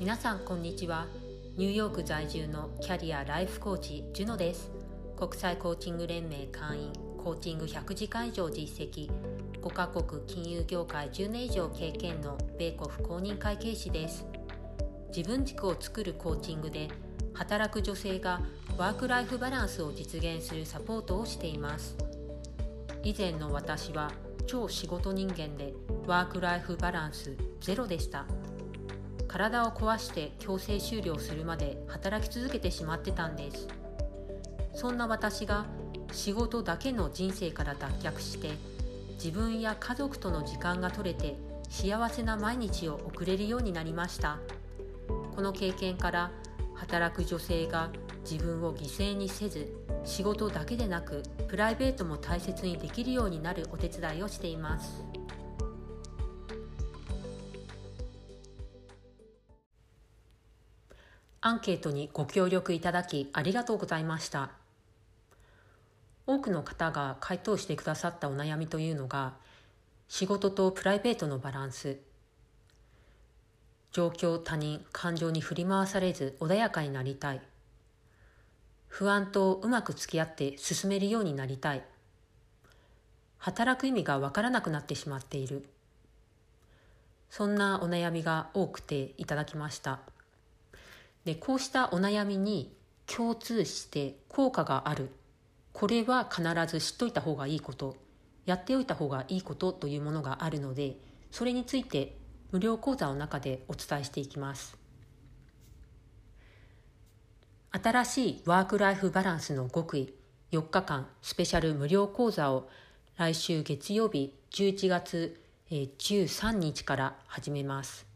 皆さんこんにちは。ニューヨーク在住のキャリアライフコーチジュノです。国際コーチング連盟会員コーチング100時間以上実績5カ国金融業界10年以上経験の米国公認会計士です。自分軸を作るコーチングで働く女性がワークライフバランスを実現するサポートをしています。以前の私は超仕事人間でワークライフバランスゼロでした。体を壊して強制終了するまで働き続けてしまってたんです。そんな私が仕事だけの人生から脱却して自分や家族との時間が取れて幸せな毎日を送れるようになりました。この経験から働く女性が自分を犠牲にせず仕事だけでなくプライベートも大切にできるようになるお手伝いをしています。アンケートにご協力いただきありがとうございました。多くの方が回答してくださったお悩みというのが仕事とプライベートのバランス。状況他人感情に振り回されず穏やかになりたい。不安とうまく付き合って進めるようになりたい。働く意味がわからなくなってしまっている。そんなお悩みが多くていただきました。でこうしたお悩みに共通して効果がある。これは必ず知っといた方がいいこと。やっておいた方がいいことというものがあるのでそれについて無料講座の中でお伝えしていきます。新しいワークライフバランスの極意4日間スペシャル無料講座を来週月曜日11月13日から始めます。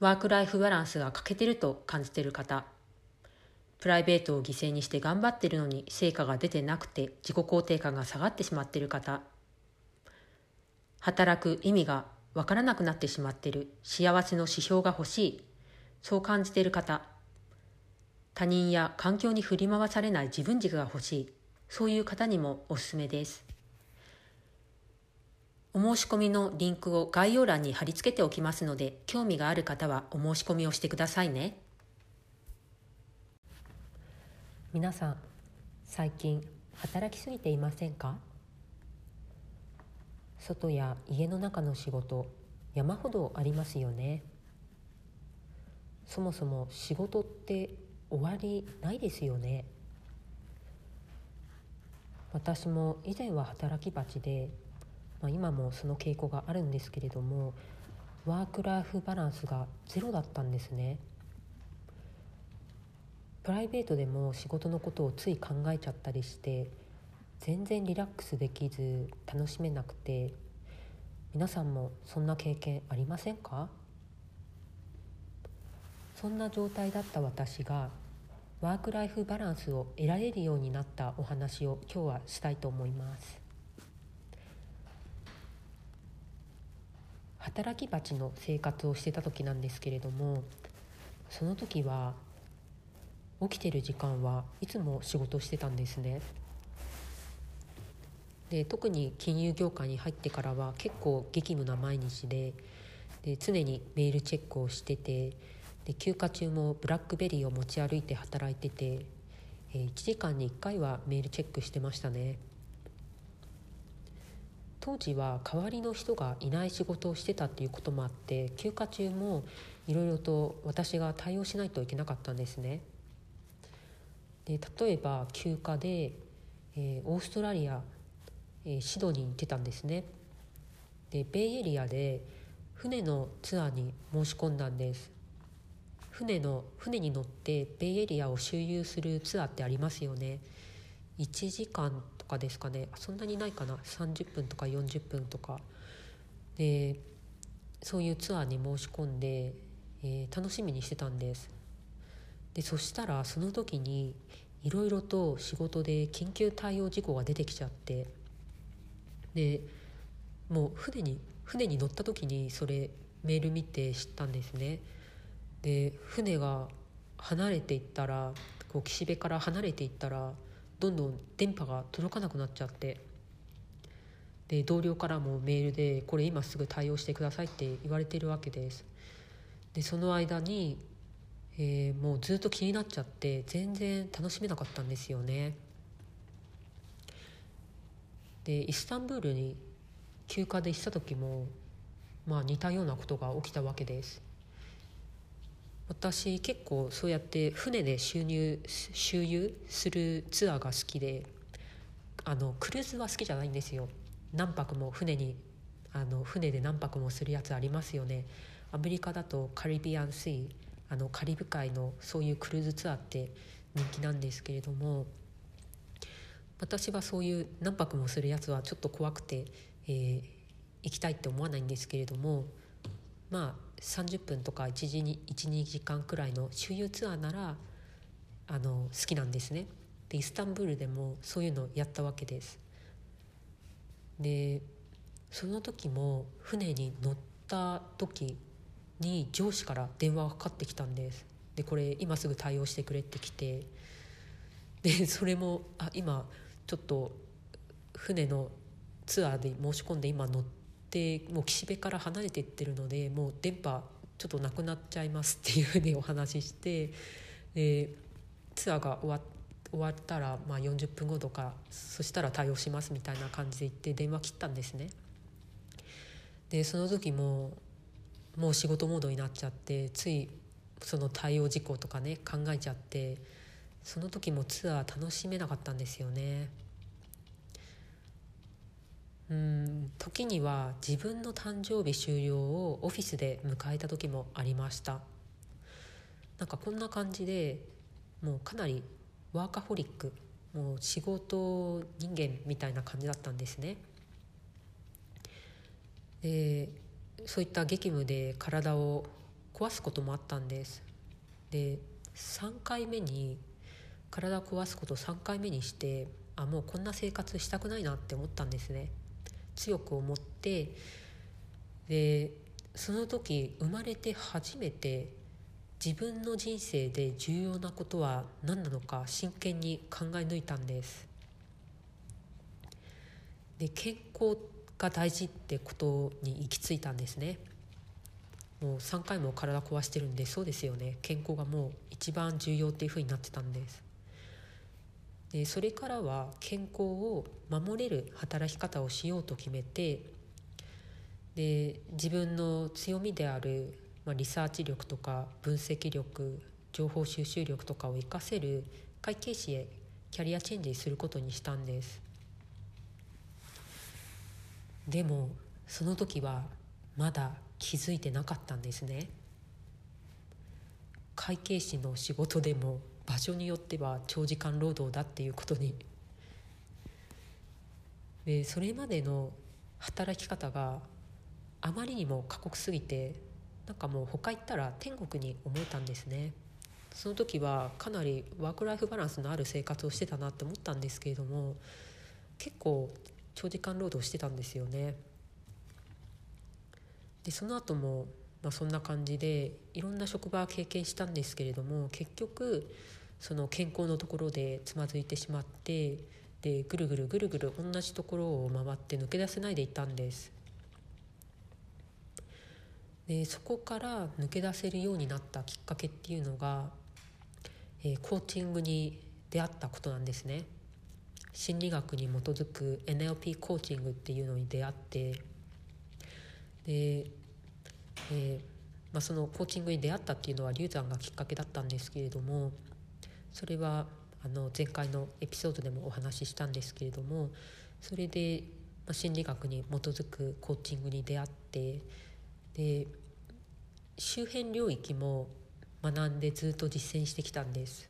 ワークライフバランスが欠けてると感じてる方。プライベートを犠牲にして頑張ってるのに成果が出てなくて自己肯定感が下がってしまってる方。働く意味がわからなくなってしまってる。幸せの指標が欲しい。そう感じている方。他人や環境に振り回されない自分軸が欲しい。そういう方にもおすすめです。お申し込みのリンクを概要欄に貼り付けておきますので興味がある方はお申し込みをしてくださいね。皆さん最近働きすぎていませんか？外や家の中の仕事山ほどありますよね。そもそも仕事って終わりないですよね。私も以前は働き蜂で、まあ、今もその傾向があるんですけれどもワークライフバランスがゼロだったんですね。プライベートでも仕事のことをつい考えちゃったりして全然リラックスできず楽しめなくて皆さんもそんな経験ありませんか？そんな状態だった私がワークライフバランスを得られるようになったお話を今日はしたいと思います。働き蜂の生活をしてた時なんですけれどもその時は起きてる時間はいつも仕事してたんですね。で特に金融業界に入ってからは結構激務な毎日でで常にメールチェックをしててで休暇中もブラックベリーを持ち歩いて働いてて、え1時間に1回はメールチェックしてましたね。当時は代わりの人がいない仕事をしてたっていうこともあって休暇中もいろいろと私が対応しないといけなかったんですね。で例えば休暇で、えー、オーストラリアえシドニーに行ってたんですね。でベイエリアで船のツアーに申し込んだんです。船の船に乗ってベイエリアを周遊するツアーってありますよね。1時間かですかね。そんなにないかな。30分とか40分とか。でそういうツアーに申し込んで、えー、楽しみにしてたんです。でそしたらその時にいろいろと仕事で緊急対応事項が出てきちゃって。でもう船に船に乗った時にそれメール見て知ったんですね。で船が離れていったらこう岸辺から離れていったらどんどん電波が届かなくなっちゃって。で同僚からもメールでこれ今すぐ対応してくださいって言われてるわけです。でその間に、えー、もうずっと気になっちゃって全然楽しめなかったんですよね。でイスタンブールに休暇で行った時もまあ似たようなことが起きたわけです。私結構そうやって船で収入周遊するツアーが好きであのクルーズは好きじゃないんですよ。何泊も船にあの船で何泊もするやつありますよね。アメリカだとカリビアンシーあのカリブ海のそういうクルーズツアーって人気なんですけれども私はそういう何泊もするやつはちょっと怖くて、えー、行きたいって思わないんですけれどもまあ30分とか1時に12時間くらいの周遊ツアーならあの好きなんですね。でイスタンブールでもそういうのをやったわけです。でその時も船に乗った時に上司から電話がかかってきたんですでこれ今すぐ対応してくれってきてでそれもあ今ちょっと船のツアーで申し込んで今乗ってもう岸辺から離れていってるのでもう電波ちょっとなくなっちゃいますっていうふうにお話ししてでツアーが終わっ終わったらまあ40分後とかそしたら対応しますみたいな感じで言って電話切ったんですね。でその時ももう仕事モードになっちゃってついその対応事項とかね考えちゃってその時もツアー楽しめなかったんですよね。うん時には自分の誕生日終了をオフィスで迎えた時もありましたなんかこんな感じでもうかなりワーカホリックもう仕事人間みたいな感じだったんですね。でそういった激務で体を壊すこともあったんです。で3回目に体を壊すことを3回目にしてあもうこんな生活したくないなって思ったんですね。強く思ってでその時生まれて初めて自分の人生で重要なことは何なのか真剣に考え抜いたんです。で健康が大事ってことに行き着いたんですね。もう3回も体壊してるんでそうですよね。健康がもう一番重要っていうふうになってたんです。でそれからは健康を守れる働き方をしようと決めてで自分の強みであるまあ、リサーチ力とか分析力情報収集力とかを活かせる会計士へキャリアチェンジすることにしたんです。でもその時はまだ気づいてなかったんですね。会計士の仕事でも場所によっては長時間労働だっていうことに。でそれまでの働き方があまりにも過酷すぎてなんかもう他行ったら天国に思えたんですね。その時はかなりワークライフバランスのある生活をしてたなって思ったんですけれども結構長時間労働してたんですよね。でその後もまあそんな感じでいろんな職場経験したんですけれども結局その健康のところでつまずいてしまってでぐるぐるぐるぐる同じところを回って抜け出せないでいたんです。でそこから抜け出せるようになったきっかけっていうのが、えー、コーチングに出会ったことなんですね。心理学に基づく NLP コーチングっていうのに出会ってで、えーまあ、そのコーチングに出会ったっていうのは流産がきっかけだったんですけれどもそれはあの前回のエピソードでもお話ししたんですけれどもそれで、心理学に基づくコーチングに出会ってで周辺領域も学んでずっと実践してきたんです。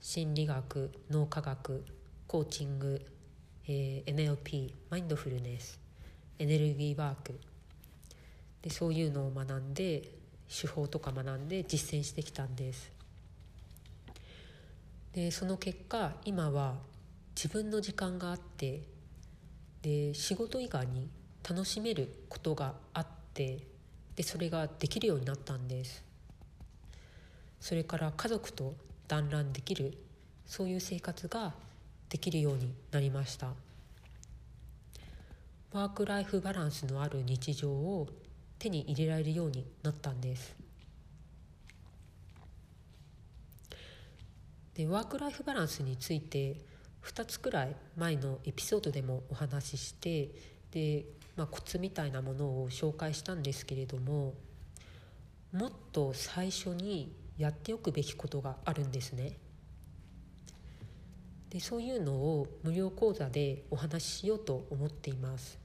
心理学脳科学コーチング、えー、NLP マインドフルネスエネルギーワーク。でそういうのを学んで手法とか学んで実践してきたんです。でその結果今は自分の時間があってで仕事以外に楽しめることがあってでそれができるようになったんです。それから家族と団らんできるそういう生活ができるようになりました。ワーク・ライフ・バランスのある日常を手に入れられるようになったんです。でワーク・ライフ・バランスについて2つくらい前のエピソードでもお話ししてで、まあ、コツみたいなものを紹介したんですけれどももっと最初にやっておくべきことがあるんですね。でそういうのを無料講座でお話ししようと思っています。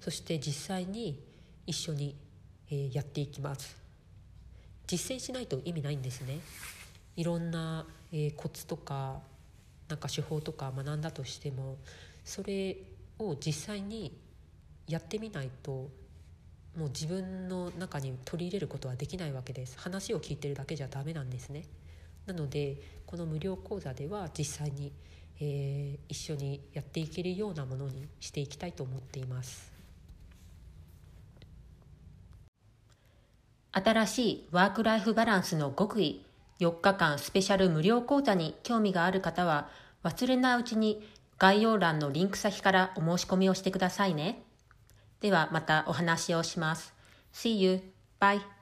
そして実際に一緒に、えー、やっていきます。実践しないと意味ないんですね。いろんな、えー、コツとかなんか手法とか学んだとしてもそれを実際にやってみないともう自分の中に取り入れることはできないわけです。話を聞いてるだけじゃダメなんですね。なのでこの無料講座では実際に、えー、一緒にやっていけるようなものにしていきたいと思っています。新しいワークライフバランスの極意。4日間スペシャル無料講座に興味がある方は忘れないうちに概要欄のリンク先からお申し込みをしてくださいね。ではまたお話をします。See you. Bye.